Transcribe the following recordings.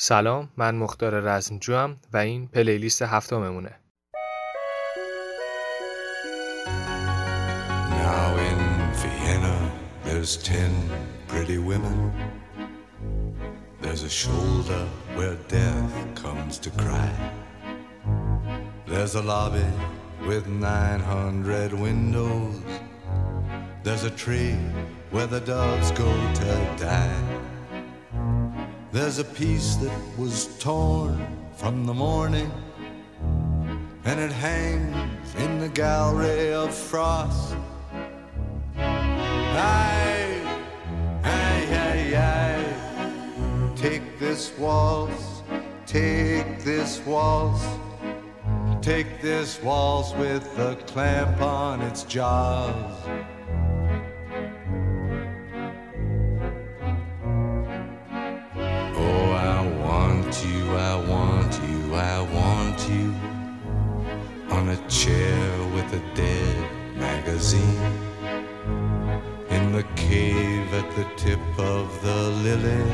سلام من مختار رزمجوام و این پلیلیست هفتممونه Now in Vienna there's ten pretty women There's a shoulder where death comes to cry There's a lobby with 900 windows There's a tree where the doves go to die There's a piece that was torn from the morning, and it hangs in the gallery of frost. Aye, aye, aye, aye. Take this waltz, take this waltz, take this waltz with a clamp on its jaws. Want you, I want you, I want you. On a chair with a dead magazine. In the cave at the tip of the lily.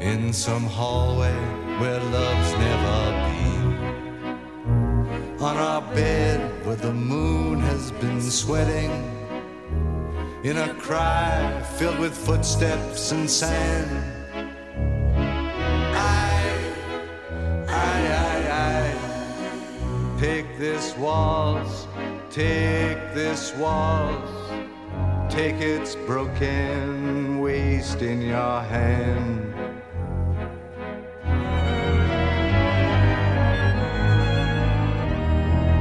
In some hallway where love's never been. On our bed where the moon has been sweating. In a cry filled with footsteps and sand Aye, aye. Take this waltz, take this waltz, take its broken waist in your hand.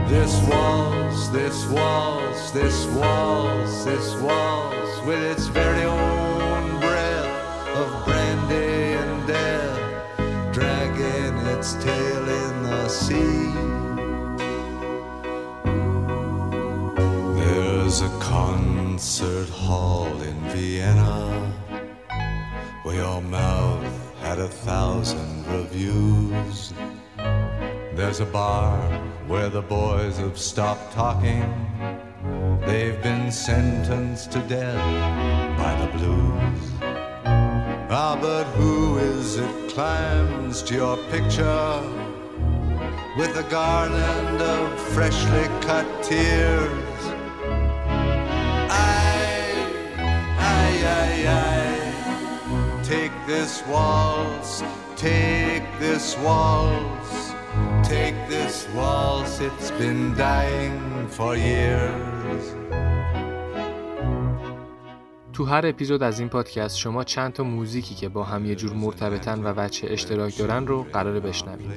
This waltz, this waltz, this waltz, this waltz, with its very own breath of brandy There's a concert hall in Vienna where your mouth had a thousand reviews. There's a bar where the boys have stopped talking. They've been sentenced to death by the blues. Ah, but who is it climbs to your picture with a garland of freshly cut tears? This waltz, take this waltz, take this waltz. It's been dying for years. تو هر اپیزود از این پادکست شما چند تا موزیکی که با هم یه جور مرتبطن و بچه اشتراک دارن رو قراره بشنوید.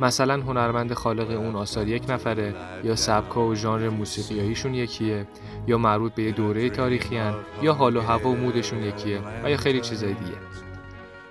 مثلا هنرمند خالق اون آثار یک نفره یا سبکا و ژانر موسیقیاییشون یکیه یا مربوط به یه دوره تاریخی هن، یا حال و هوا و مودشون یکیه و یا خیلی چیزای دیگه.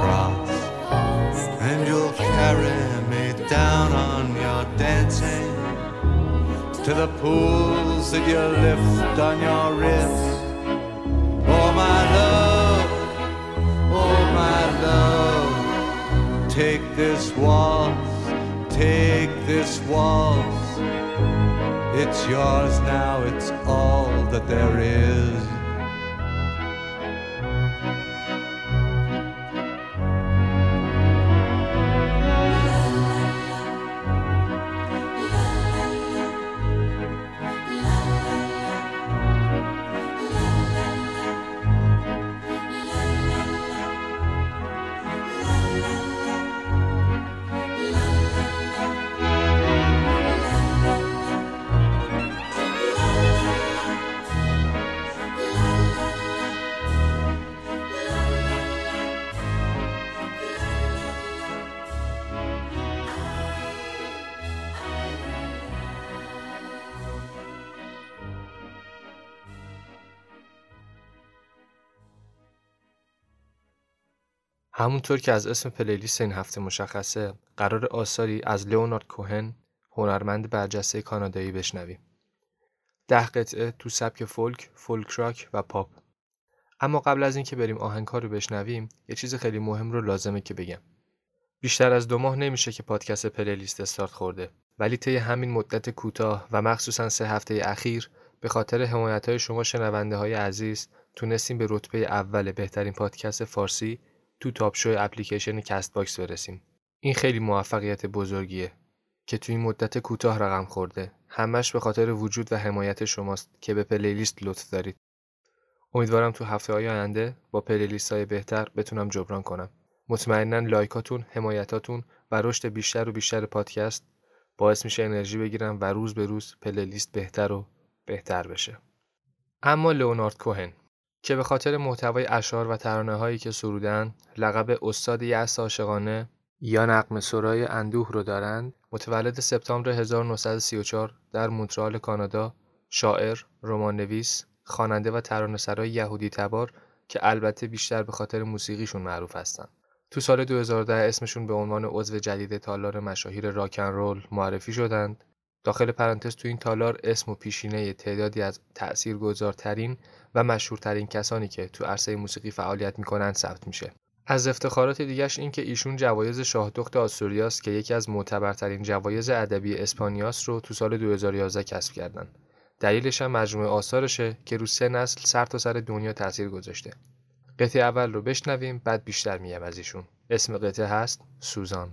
cross. And you'll carry me down on your dancing to the pools that you lift on your wrist. Oh, my love, oh, my love, take this waltz, take this waltz. It's yours now, it's all that there is. همونطور که از اسم پلیلیست این هفته مشخصه قرار آثاری از لئونارد کوهن هنرمند برجسته کانادایی بشنویم. ده قطعه تو سبک فولک، فولک راک و پاپ. اما قبل از اینکه بریم آهنگها رو بشنویم یه چیز خیلی مهم رو لازمه که بگم. بیشتر از دو ماه نمیشه که پادکست پلیلیست استارت خورده ولی طی همین مدت کوتاه و مخصوصا سه هفته اخیر به خاطر حمایت های شما شنونده های عزیز تونستیم به رتبه اول بهترین پادکست فارسی تو تاپ شو اپلیکیشن کست باکس برسیم. این خیلی موفقیت بزرگیه که تو این مدت کوتاه رقم خورده. همش به خاطر وجود و حمایت شماست که به پلیلیست لطف دارید. امیدوارم تو هفته های آینده با پلیلیست های بهتر بتونم جبران کنم. مطمئنا لایکاتون، حمایتاتون و رشد بیشتر و بیشتر پادکست باعث میشه انرژی بگیرم و روز به روز پلیلیست بهتر و بهتر بشه. اما لئونارد کوهن که به خاطر محتوای اشعار و ترانه هایی که سرودن لقب استاد یأس عاشقانه یا نقم سرای اندوه رو دارند متولد سپتامبر 1934 در مونترال کانادا شاعر، رمان‌نویس، خواننده و ترانه‌سرای یهودی تبار که البته بیشتر به خاطر موسیقیشون معروف هستن. تو سال 2010 اسمشون به عنوان عضو جدید تالار مشاهیر راکن رول معرفی شدند. داخل پرانتز تو این تالار اسم و پیشینه تعدادی از تأثیرگذارترین و مشهورترین کسانی که تو عرصه موسیقی فعالیت می‌کنن ثبت میشه. از افتخارات دیگهش این که ایشون جوایز شاهدخت آستوریاس که یکی از معتبرترین جوایز ادبی اسپانیاس رو تو سال 2011 کسب کردن. دلیلش هم مجموعه آثارشه که رو سه نسل سر تا سر دنیا تاثیر گذاشته. قطعه اول رو بشنویم بعد بیشتر میگم از ایشون. اسم قطعه هست سوزان.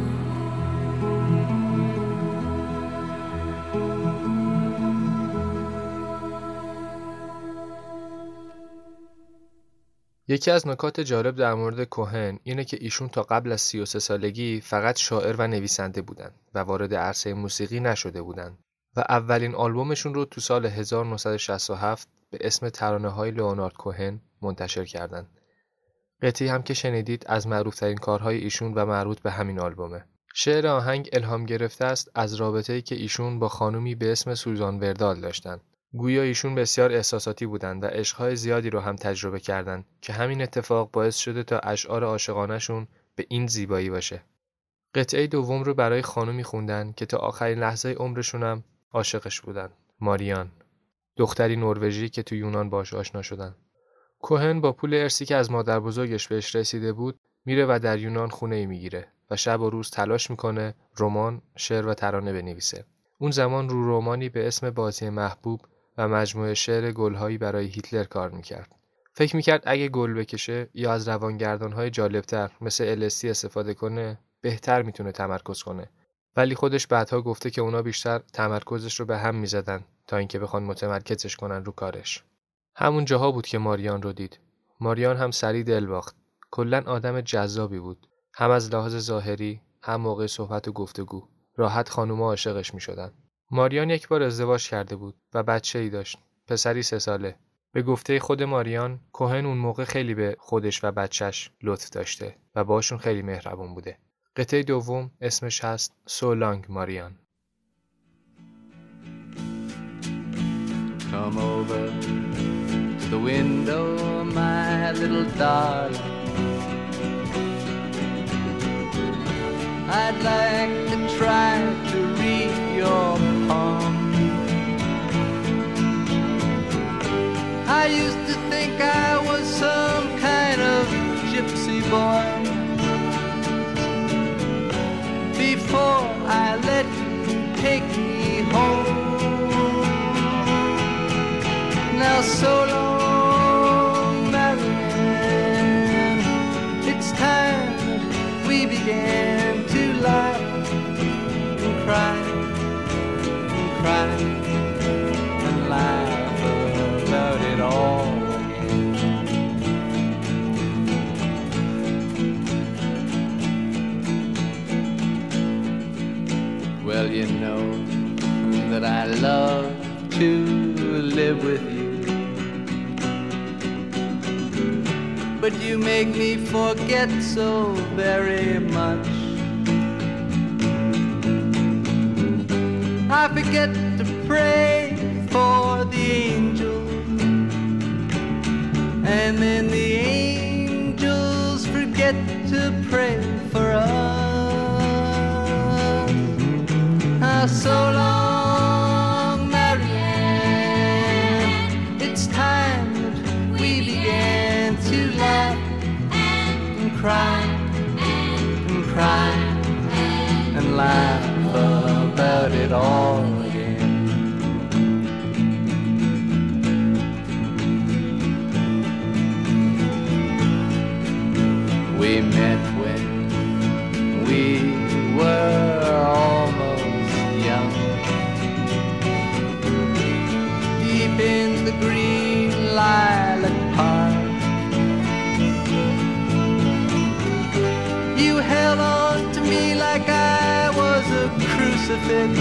یکی از نکات جالب در مورد کوهن اینه که ایشون تا قبل از 33 سالگی فقط شاعر و نویسنده بودن و وارد عرصه موسیقی نشده بودن و اولین آلبومشون رو تو سال 1967 به اسم ترانه های لئونارد کوهن منتشر کردند. قطعی هم که شنیدید از معروفترین کارهای ایشون و مربوط به همین آلبومه. شعر آهنگ الهام گرفته است از رابطه‌ای که ایشون با خانومی به اسم سوزان وردال داشتن. گویا ایشون بسیار احساساتی بودند و عشقهای زیادی رو هم تجربه کردند که همین اتفاق باعث شده تا اشعار عاشقانهشون به این زیبایی باشه. قطعه دوم رو برای خانومی خوندن که تا آخرین لحظه عمرشون هم عاشقش بودن. ماریان. دختری نروژی که تو یونان باش آشنا شدن. کوهن با پول ارسی که از مادر بزرگش بهش رسیده بود میره و در یونان خونه ای می‌گیره و شب و روز تلاش می‌کنه رمان، شعر و ترانه بنویسه. اون زمان رو رومانی به اسم بازی محبوب و مجموعه شعر گلهایی برای هیتلر کار می‌کرد. فکر می‌کرد اگه گل بکشه یا از روانگردانهای جالبتر مثل الستی استفاده کنه بهتر می‌تونه تمرکز کنه. ولی خودش بعدها گفته که اونا بیشتر تمرکزش رو به هم می‌زدن تا اینکه بخوان متمرکزش کنن رو کارش. همون جاها بود که ماریان رو دید. ماریان هم سری دل باخت. کلا آدم جذابی بود. هم از لحاظ ظاهری، هم موقع صحبت و گفتگو. راحت خانوما عاشقش می‌شدن. ماریان یک بار ازدواج کرده بود و بچه ای داشت. پسری سه ساله. به گفته خود ماریان، کوهن اون موقع خیلی به خودش و بچهش لطف داشته و باشون خیلی مهربون بوده. قطعه دوم اسمش هست Long ماریان. Come over to the window, my little darling. I'd like to try I used to think I was some kind of gypsy boy. Before I let you take me home. Now so long, Marianne. It's time that we began love to live with you. But you make me forget so very much. I forget to pray for the angels, and then the angels forget to pray for us. Ah, so long, cry and cry and laugh about it all again. We met You held on to me like I was a crucifix.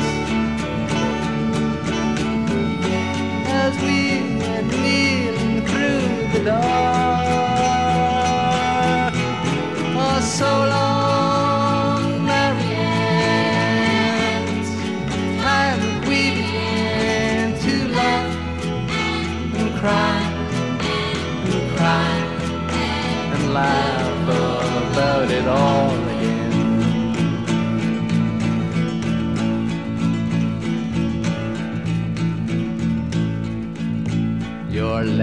As we were kneeling through the dark, oh, so long,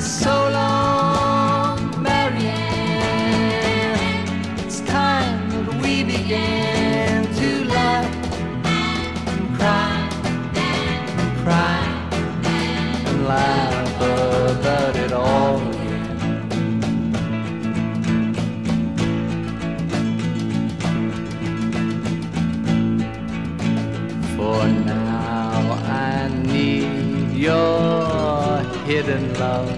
So long, Marianne. It's time that we began to laugh and cry and cry and laugh about it all again. For now I need your hidden love.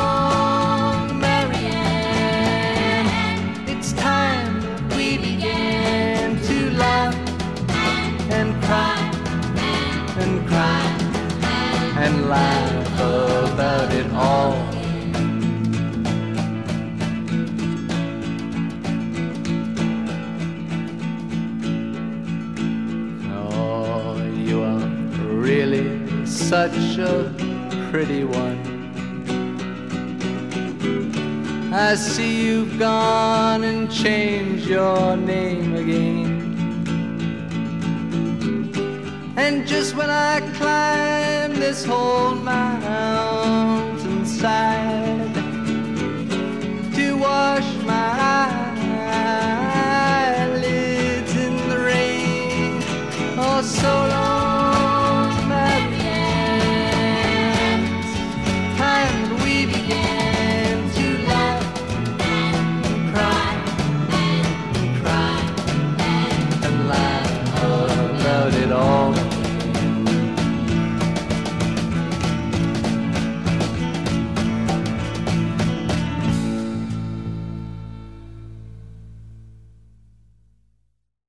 such a pretty one. I see you've gone and changed your name again. And just when I climb this whole mountainside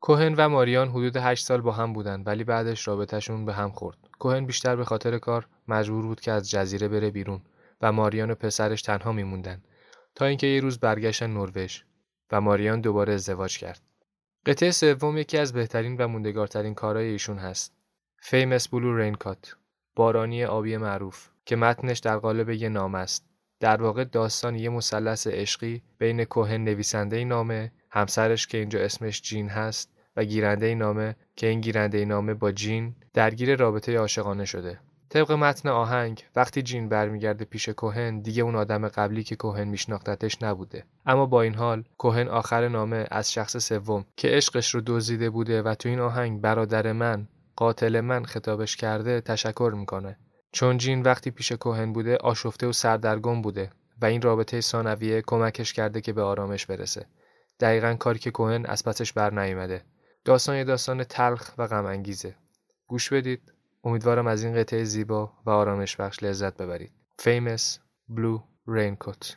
کوهن و ماریان حدود 8 سال با هم بودن ولی بعدش رابطهشون به هم خورد. کوهن بیشتر به خاطر کار مجبور بود که از جزیره بره بیرون و ماریان و پسرش تنها میموندن تا اینکه یه روز برگشتن نروژ و ماریان دوباره ازدواج کرد. قطعه سوم یکی از بهترین و موندگارترین کارهای ایشون هست. Famous Blue Raincoat بارانی آبی معروف که متنش در قالب یه نامه است. در واقع داستان یه مثلث عشقی بین کوهن نویسنده نامه، همسرش که اینجا اسمش جین هست و گیرنده نامه که این گیرنده نامه با جین درگیر رابطه عاشقانه شده. طبق متن آهنگ وقتی جین برمیگرده پیش کوهن دیگه اون آدم قبلی که کوهن میشناختتش نبوده. اما با این حال کوهن آخر نامه از شخص سوم که عشقش رو دزدیده بوده و تو این آهنگ برادر من قاتل من خطابش کرده تشکر می‌کنه. چون جین وقتی پیش کوهن بوده آشفته و سردرگم بوده و این رابطه ثانویه کمکش کرده که به آرامش برسه. دقیقا کاری که کوهن از پسش بر نیومده داستان یه داستان تلخ و غم انگیزه گوش بدید. امیدوارم از این قطعه زیبا و آرامش بخش لذت ببرید. Famous Blue Raincoat.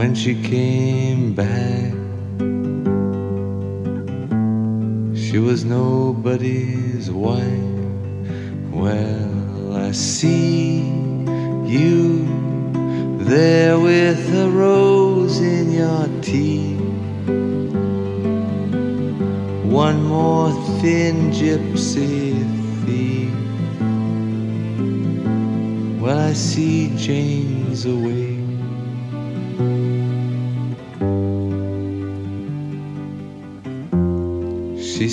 When she came back, she was nobody's wife. Well, I see you there with a rose in your teeth. One more thin gypsy thief. Well, I see Jane's away.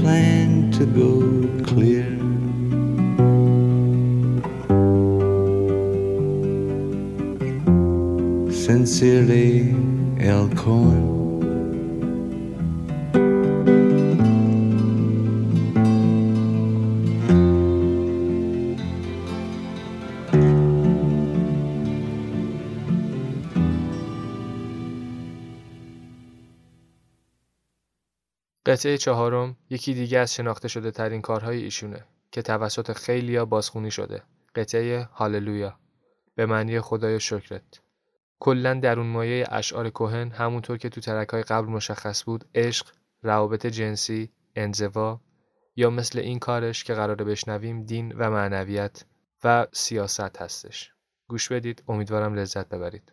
Planned to go clear. Sincerely, El قطعه چهارم یکی دیگه از شناخته شده ترین کارهای ایشونه که توسط خیلیا بازخونی شده. قطعه هاللویا به معنی خدای شکرت. کلا در اون مایه اشعار کوهن همونطور که تو ترک های قبل مشخص بود عشق، روابط جنسی، انزوا یا مثل این کارش که قراره بشنویم دین و معنویت و سیاست هستش. گوش بدید امیدوارم لذت ببرید.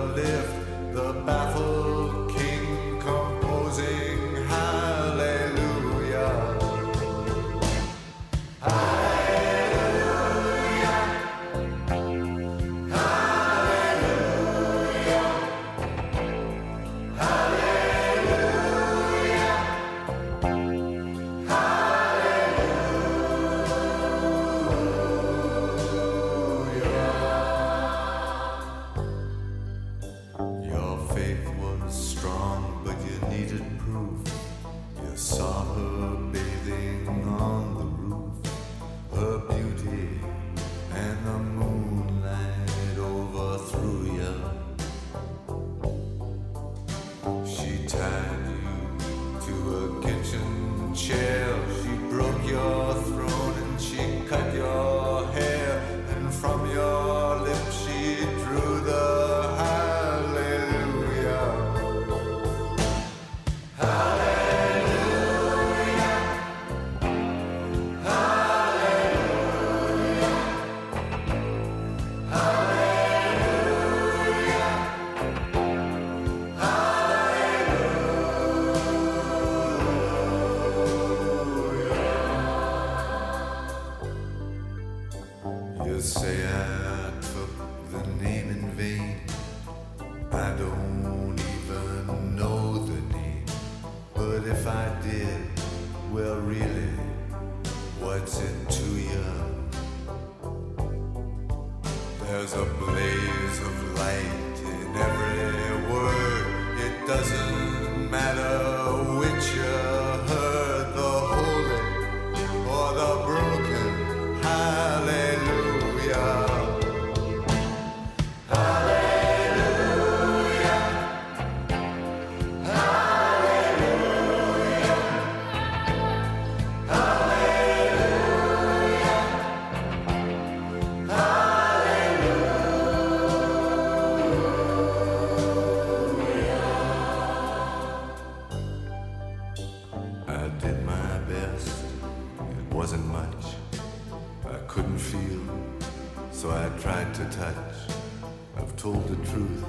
told the truth.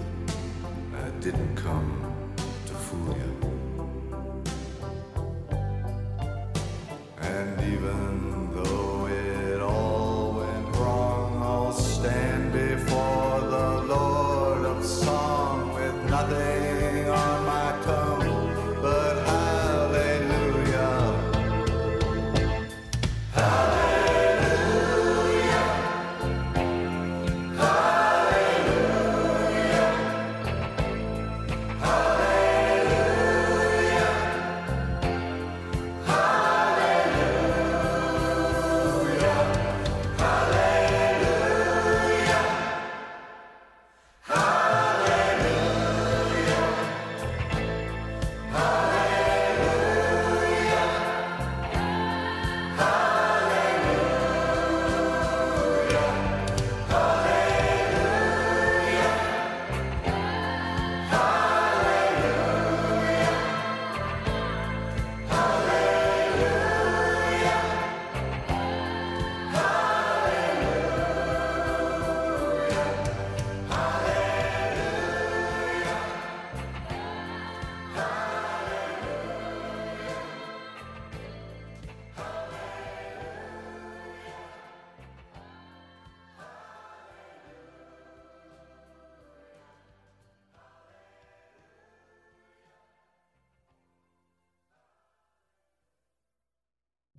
I didn't come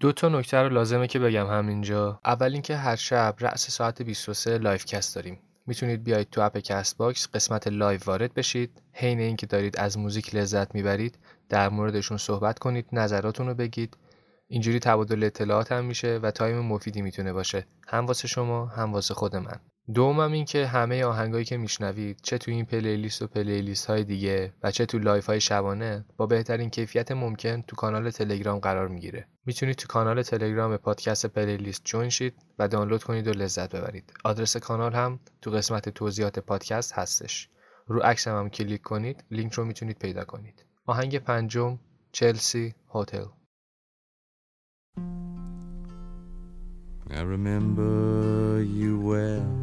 دو تا نکته رو لازمه که بگم همینجا. اول اینکه هر شب رأس ساعت 23 لایف کست داریم. می‌تونید بیاید تو اپ کست باکس قسمت لایو وارد بشید. حین اینکه دارید از موزیک لذت می‌برید در موردشون صحبت کنید نظراتون رو بگید. اینجوری تبادل اطلاعات هم میشه و تایم مفیدی می‌تونه باشه. هم واسه شما هم واسه خود من. دومم این که همه آهنگایی که میشنوید چه تو این پلیلیست و پلیلیست های دیگه و چه تو لایف های شبانه با بهترین کیفیت ممکن تو کانال تلگرام قرار می‌گیره. می‌تونید تو کانال تلگرام پادکست پلیلیست جوین شید و دانلود کنید و لذت ببرید. آدرس کانال هم تو قسمت توضیحات پادکست هستش. رو عکس هم, هم کلیک کنید لینک رو می‌تونید پیدا کنید. آهنگ پنجم چلسی هتل. I remember you well.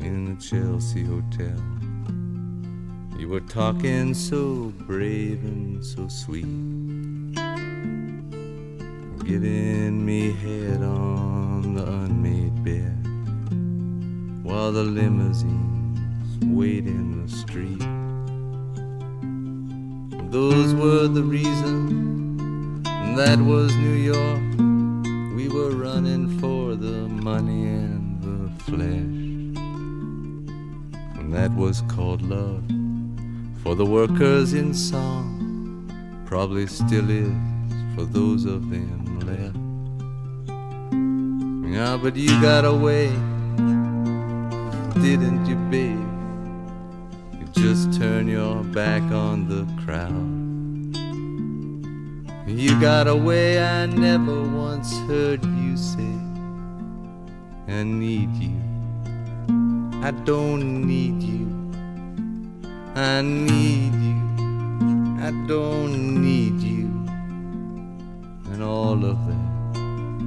In the Chelsea Hotel. You were talking so brave and so sweet, giving me head on the unmade bed while the limousines wait in the street. Those were the reasons, that was New York we were running for the money and the flesh. And that was called love for the workers in song. Probably still is for those of them left. Yeah, but you got away, didn't you, babe? You just turn your back on the crowd. You got away, I never once heard you say. I need you. I don't need you. I need you. I don't need you. And all of that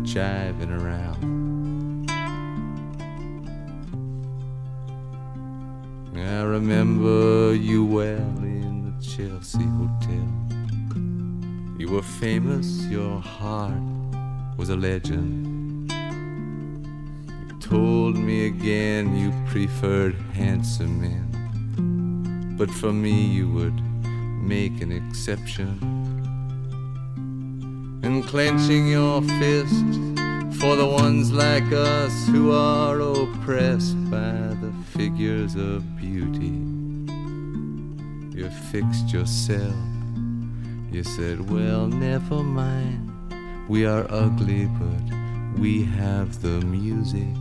jiving around. I remember you well in the Chelsea Hotel. You were famous, your heart was a legend. Told me again you preferred handsome men, but for me you would make an exception. And clenching your fist for the ones like us who are oppressed by the figures of beauty, you fixed yourself you said, Well, never mind. We are ugly, but we have the music.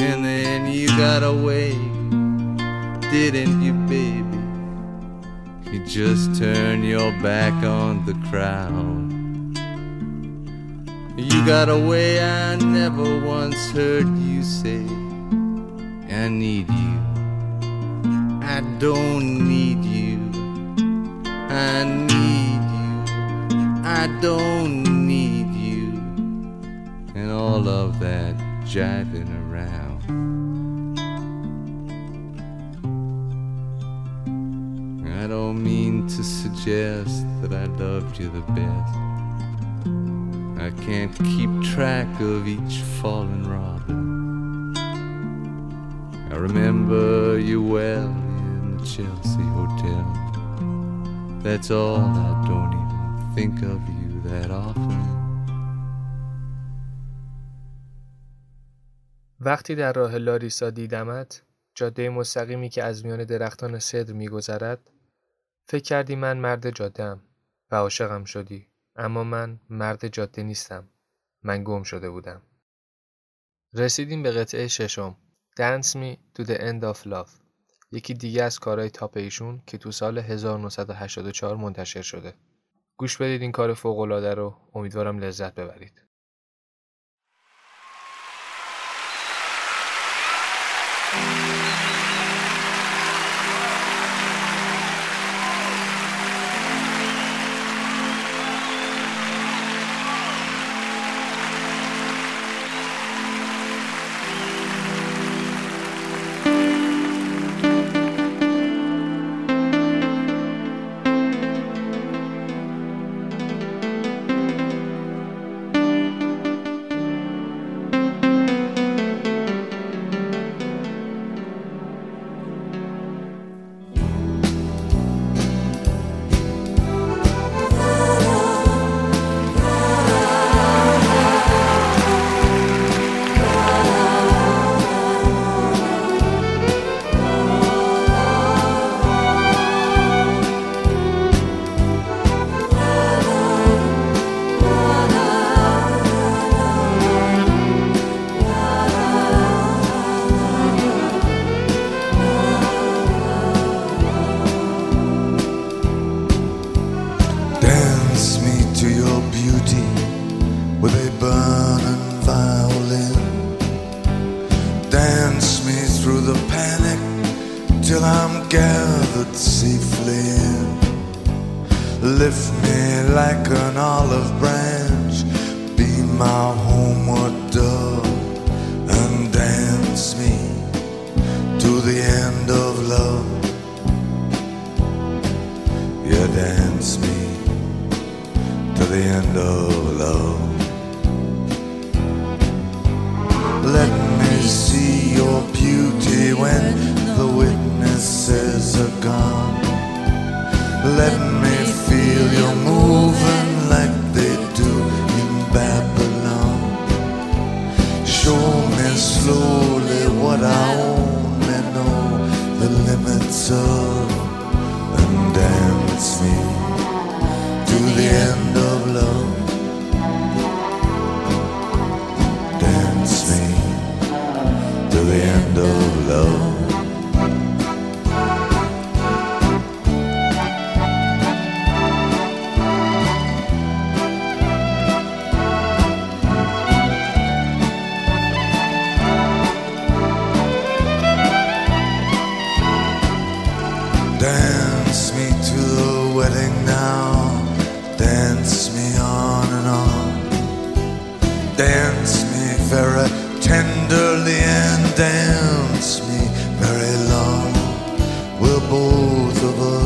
And then you got away, didn't you, baby? You just turned your back on the crowd. You got away, I never once heard you say, I need you. I don't need you. I need you. I don't need you. And all of that jiving mean to suggest that I loved you the best. I can't keep track of each fallen robin. I remember you well in the Chelsea Hotel. That's all, I don't even think of you that often. وقتی در راه لاریسا دیدمت جاده مستقیمی که از میان درختان صدر میگذرد فکر کردی من مرد جادهام و عاشقم شدی اما من مرد جاده نیستم. من گم شده بودم. رسیدیم به قطعه ششم. Dance Me to the End of Love. یکی دیگه از کارهای تاپ ایشون که تو سال 1984 منتشر شده. گوش بدید این کار فوق‌العاده رو. امیدوارم لذت ببرید.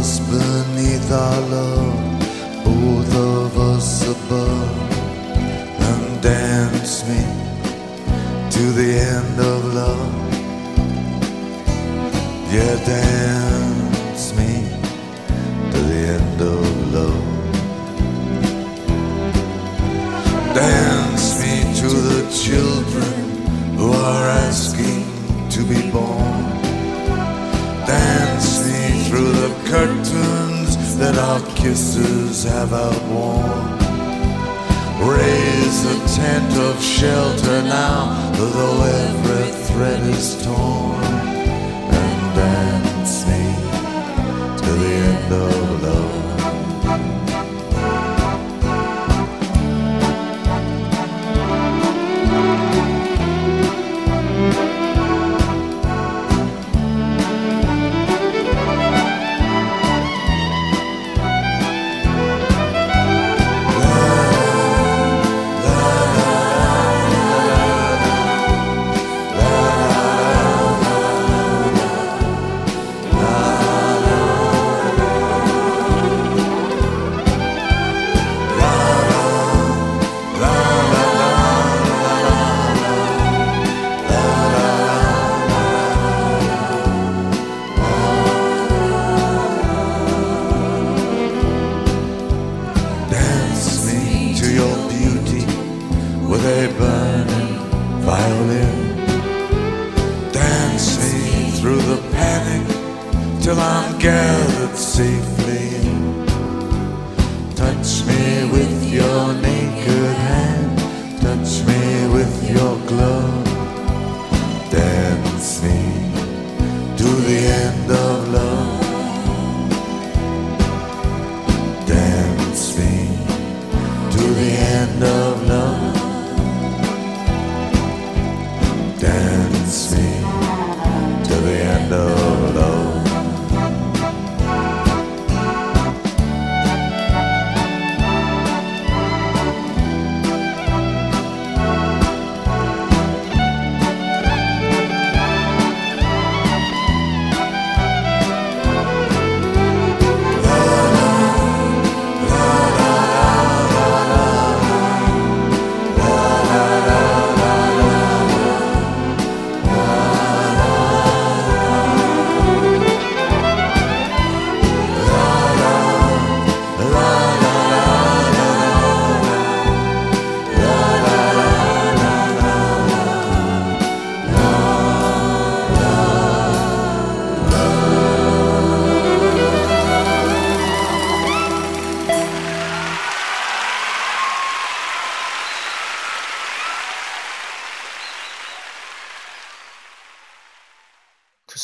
Us beneath our love, both of us above. And dance me to the end of love. Yeah, dance me to the end of love. Dance me to the children who are asking that our kisses have outworn. Raise a tent of shelter now, though every thread is torn.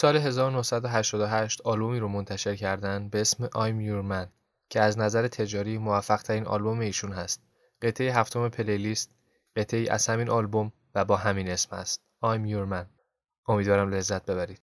سال 1988 آلبومی رو منتشر کردن به اسم I'm Your Man که از نظر تجاری موفق ترین آلبوم ایشون هست. قطعه هفتم پلیلیست قطعه از همین آلبوم و با همین اسم است. I'm Your Man. امیدوارم لذت ببرید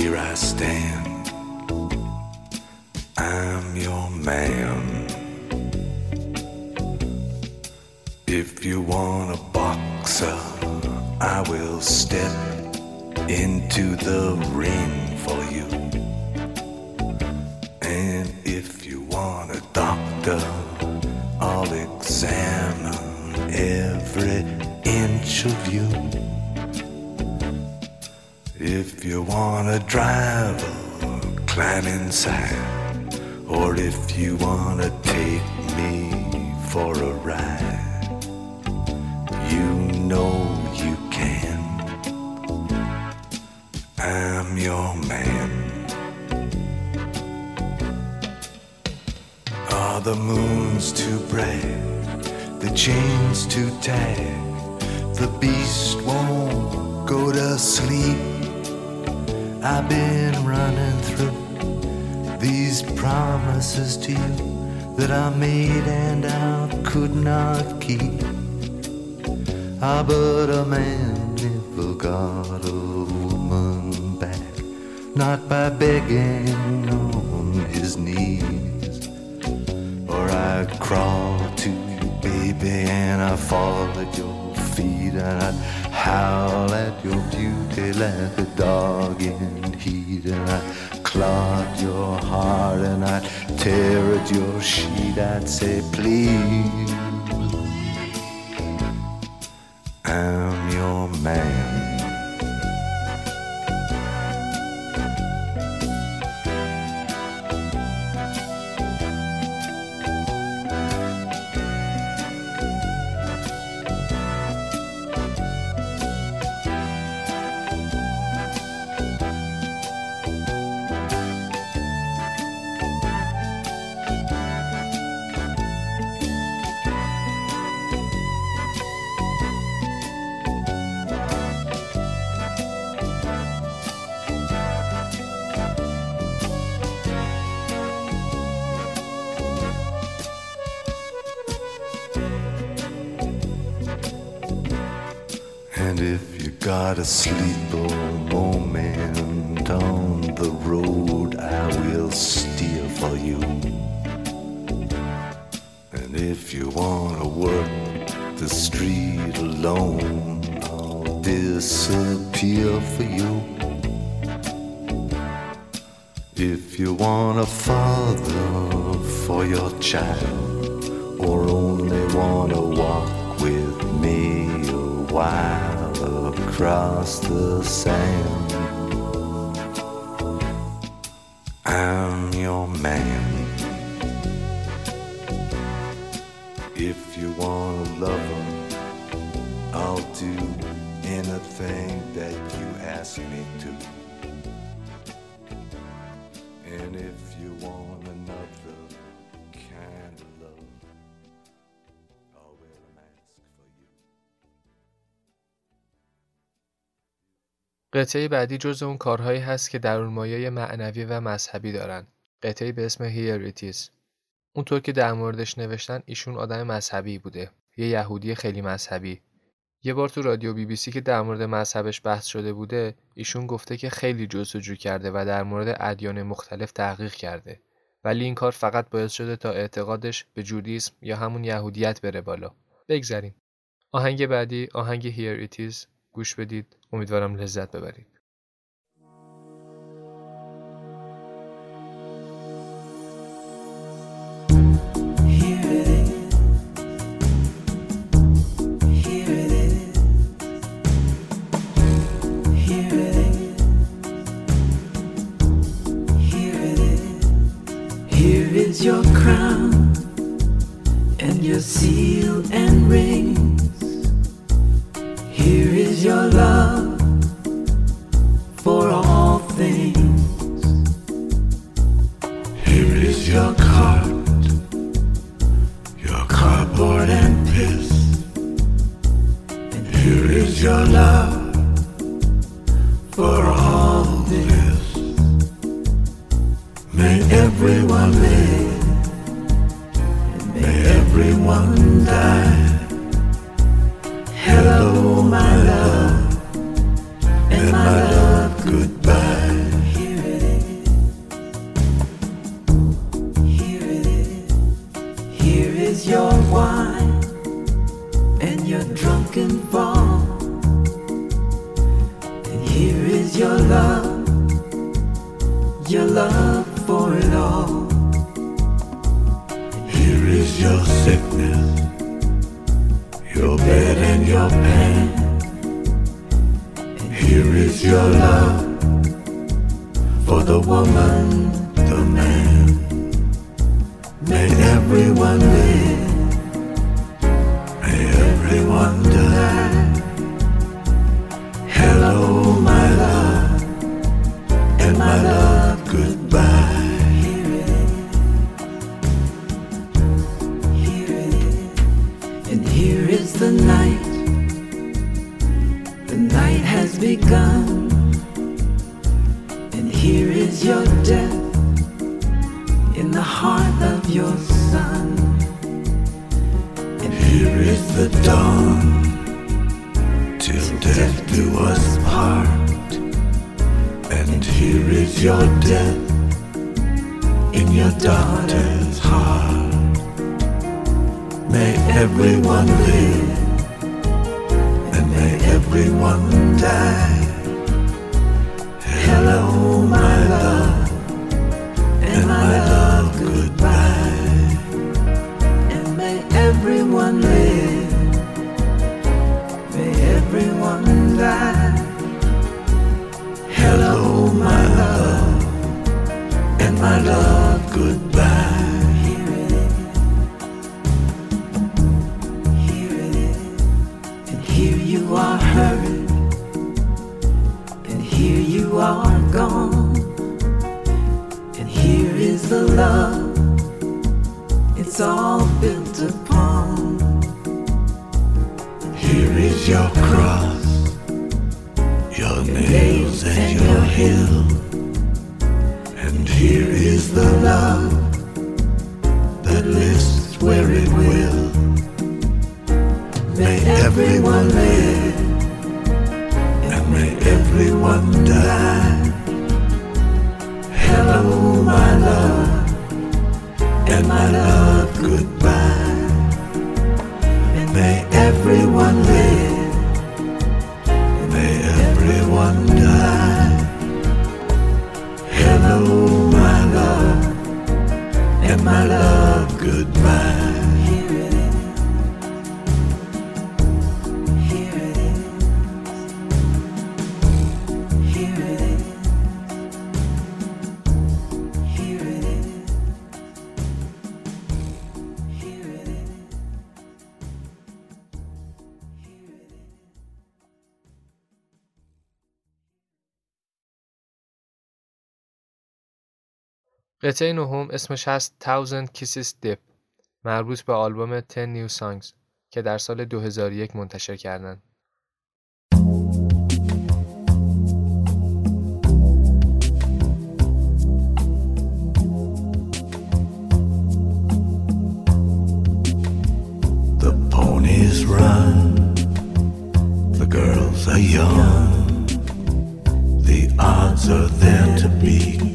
here I stand. I'm your man. If you want a boxer, I will step into the ring for you. And if you want a doctor, If you want a driver, climb inside. Or if you want to take me for a ride, you know you can. I'm your man. Are the moons too bright? The chains too tight? The beast won't go to sleep. I've been running through these promises to you that I made and I could not keep. Ah, but a man never got a woman back, not by begging on his knees. Or I'd crawl to you, baby, and I'd fall at your feet, and I'd howl at your beauty like a dog in heat, and I'd clog your heart, and I'd tear at your sheet. I'd say, please, I'm your man. Got a sleeper moment on the road, I will steer for you. And if you wanna work the street alone, I'll disappear for you. If you want a father for your child, or across the sand, I'm your man. If you wanna love him, I'll do anything that you ask me to. And if you want another قطعه بعدی جز اون کارهایی هست که درونمایه معنوی و مذهبی دارن. قطعه به اسم Is. اونطور که در موردش نوشتن ایشون آدم مذهبی بوده. یه یهودی خیلی مذهبی. یه بار تو رادیو بی بی سی که در مورد مذهبش بحث شده بوده، ایشون گفته که خیلی جستجو کرده و در مورد ادیان مختلف تحقیق کرده. ولی این کار فقط باعث شده تا اعتقادش به جودیسم یا همون یهودیت بره بالا. بگذریم. آهنگ بعدی آهنگ Here It Is گوش بدید امیدوارم لذت ببرید your crown and your seal and ring. قطعه نهم اسمش هست Thousand Kisses Deep مربوط به آلبوم 10 New Songs که در سال 2001 منتشر کردند. The ponies run, the girls are young, the odds are there to be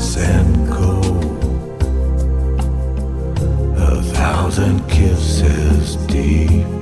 hearts and cold. A thousand kisses deep.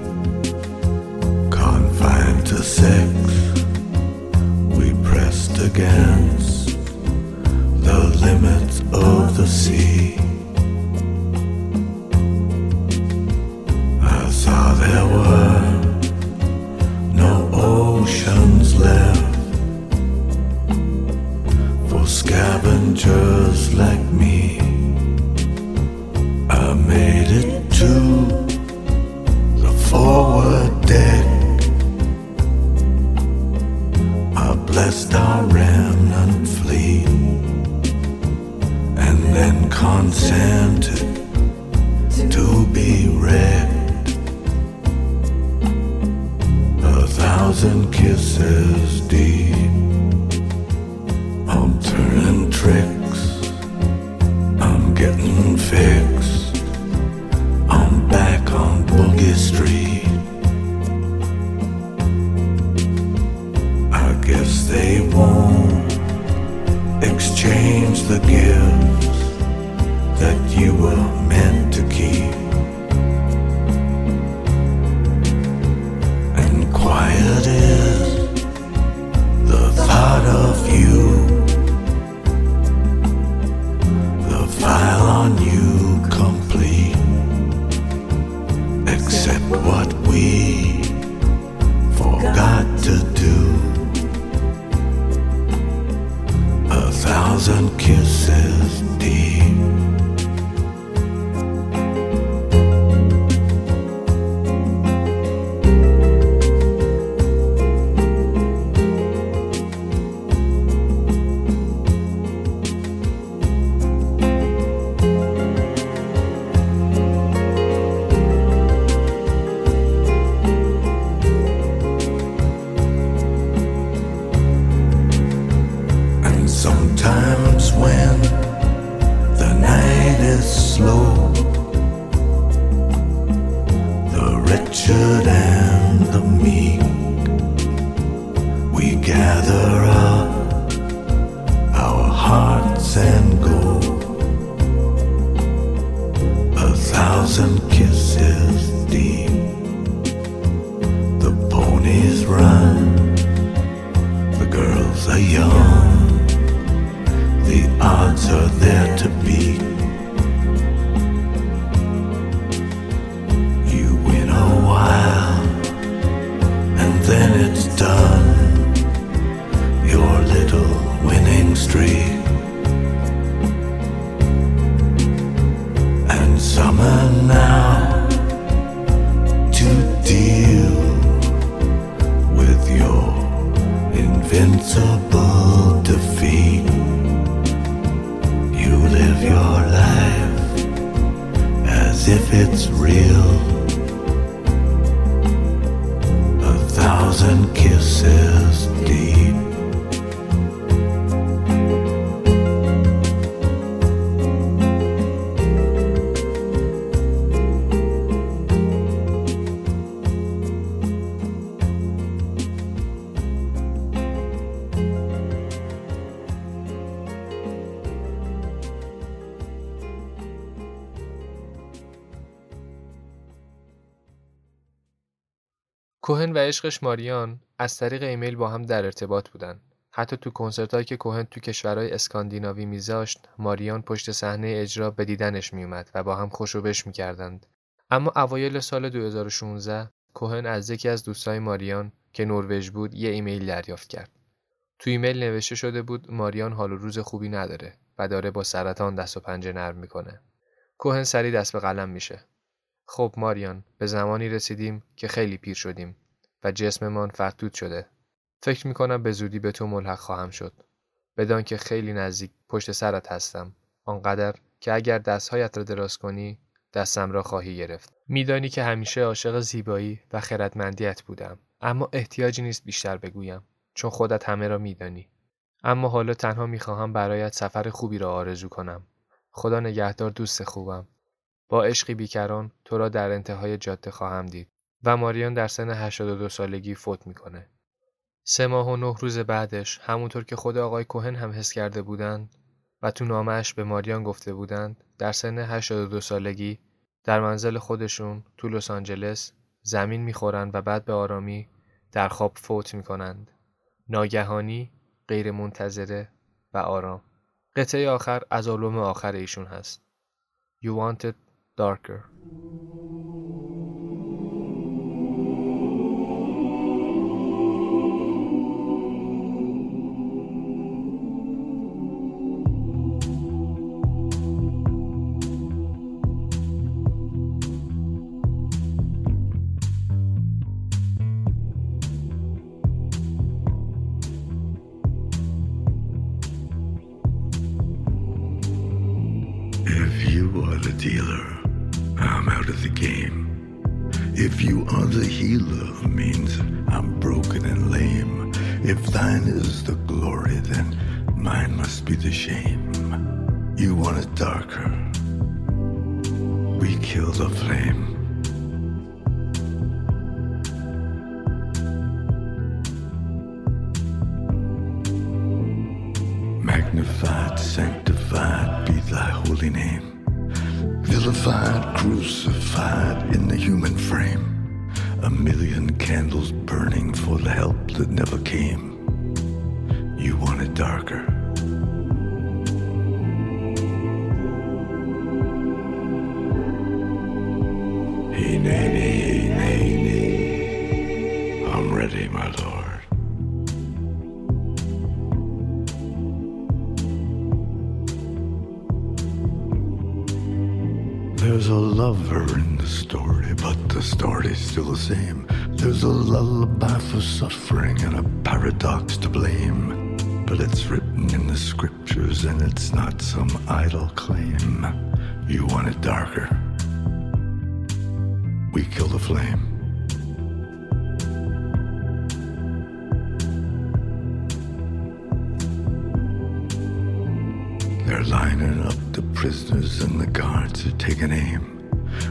Sometimes when the night is slow, the wretched and the meek, we gather up our hearts and go. A thousand kisses deep, the ponies run, the girls are young. عشقش ماریان از طریق ایمیل با هم در ارتباط بودن. حتی تو کنسرت که کوهن تو کشورهای اسکاندیناوی میذاشت ماریان پشت صحنه اجرا به دیدنش میومد و با هم خوشوبش می‌کردند. اما اوایل سال 2016 کوهن از یکی از دوستای ماریان که نروژ بود یه ایمیل دریافت کرد. تو ایمیل نوشته شده بود ماریان حال و روز خوبی نداره و داره با سرطان دست و پنجه نرم می‌کنه. کوهن سری دست به قلم میشه. خب ماریان به زمانی رسیدیم که خیلی پیر شدیم و جسممان فرتود شده. فکر می‌کنم به زودی به تو ملحق خواهم شد. بدان که خیلی نزدیک پشت سرت هستم. آنقدر که اگر دستهایت را دراز کنی دستم را خواهی گرفت. میدانی که همیشه عاشق زیبایی و خردمندیت بودم. اما احتیاجی نیست بیشتر بگویم. چون خودت همه را میدانی. اما حالا تنها می‌خواهم برایت سفر خوبی را آرزو کنم. خدا نگهدار دوست خوبم. با عشقی بیکران تو را در انتهای جاده خواهم دید و ماریان در سن 82 سالگی فوت می‌کنه. سه ماه و نه روز بعدش همونطور که خود آقای کوهن هم حس کرده بودند و تو نامش به ماریان گفته بودند در سن 82 سالگی در منزل خودشون تو لس آنجلس زمین می‌خورند و بعد به آرامی در خواب فوت می‌کنند. ناگهانی، غیر منتظره و آرام. قطعه آخر از علوم آخر ایشون هست. You wanted darker. Are the healer, means I'm broken and lame. If thine is the glory, then mine must be the shame. You want it darker. We kill the flame. Magnified, sanctified be thy holy name. Vilified, crucified in the human frame. A million candles burning for the help that never came. You want it darker. Hey, nay, nay, nay, nay. I'm ready, my lord. Lover in the story, but the story's still the same. There's a lullaby for suffering and a paradox to blame. But it's written in the scriptures and it's not some idle claim. You want it darker. We kill the flame. They're lining up the prisoners and the guards are taking aim.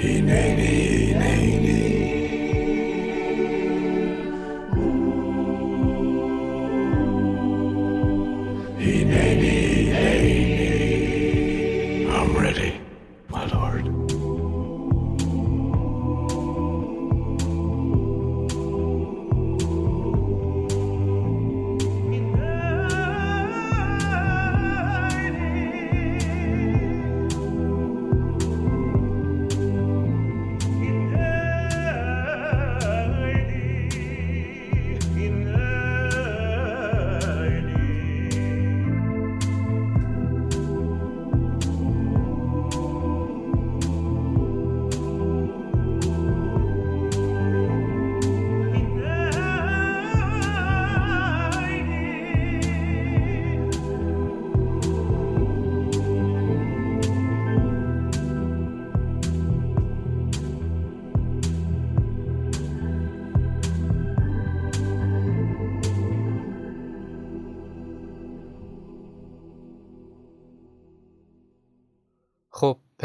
Hey, nay, nay, nay,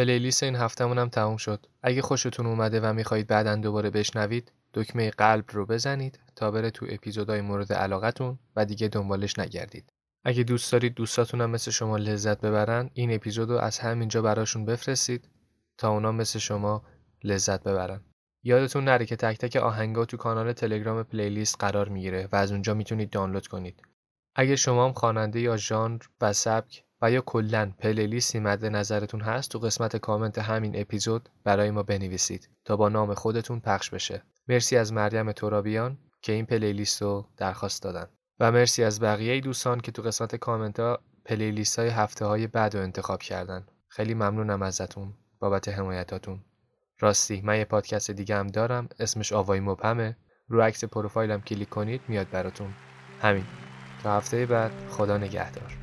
پلیلیست این هفتمون هم تموم شد. اگه خوشتون اومده و می‌خواهید بعدا دوباره بشنوید دکمه قلب رو بزنید تا بره تو اپیزودهای مورد علاقتون و دیگه دنبالش نگردید. اگه دوست دارید دوستاتونم مثل شما لذت ببرن این اپیزود رو از همینجا براشون بفرستید تا اونا مثل شما لذت ببرن. یادتون نره که تک تک آهنگا تو کانال تلگرام پلیلیست قرار می‌گیره و از اونجا می‌تونید دانلود کنید. اگه شما هم خواننده یا ژانر و سبک و یا کلا پلیلیستی مد نظرتون هست تو قسمت کامنت همین اپیزود برای ما بنویسید تا با نام خودتون پخش بشه. مرسی از مریم ترابیان که این پلیلیست رو درخواست دادن. و مرسی از بقیه دوستان که تو قسمت کامنت ها پلیلیست های هفته های بعد رو انتخاب کردن. خیلی ممنونم ازتون بابت حمایتاتون. راستی من یه پادکست دیگه هم دارم اسمش آوای مبهمه. رو عکس پروفایلم کلیک کنید میاد براتون. همین. تا هفته بعد خدا نگهدار.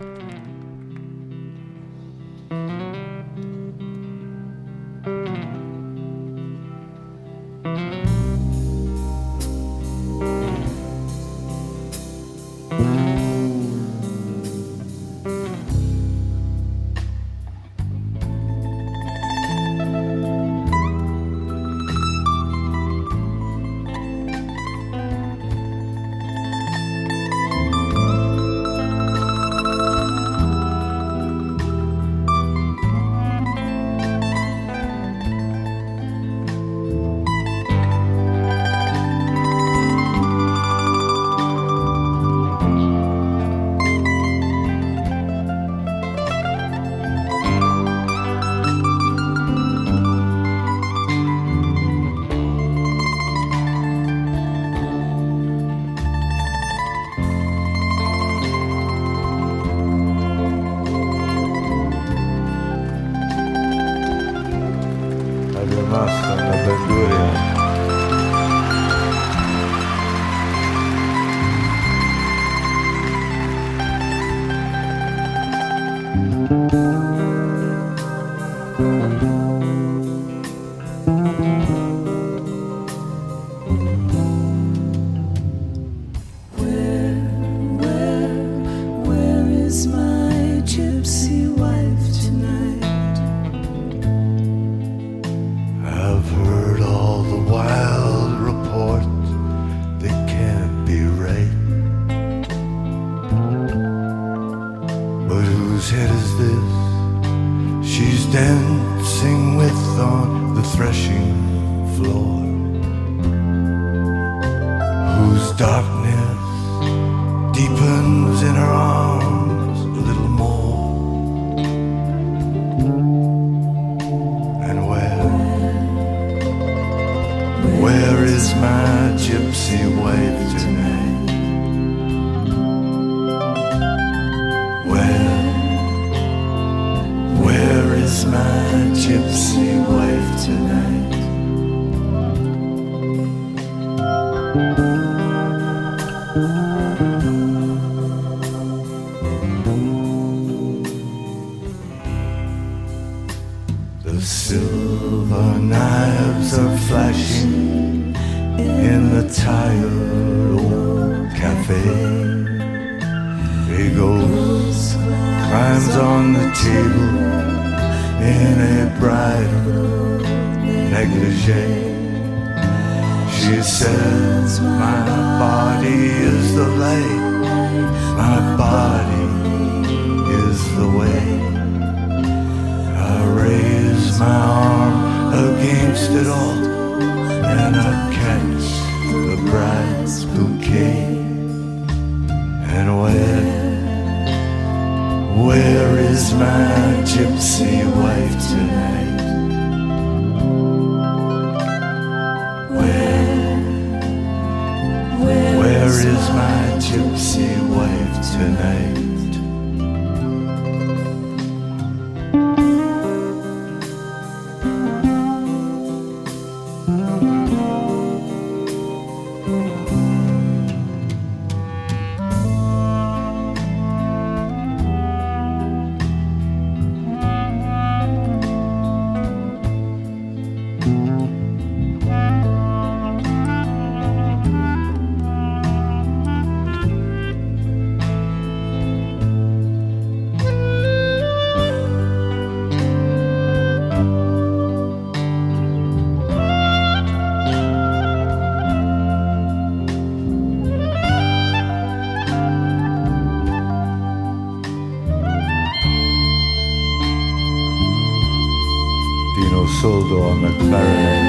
Dino Soldo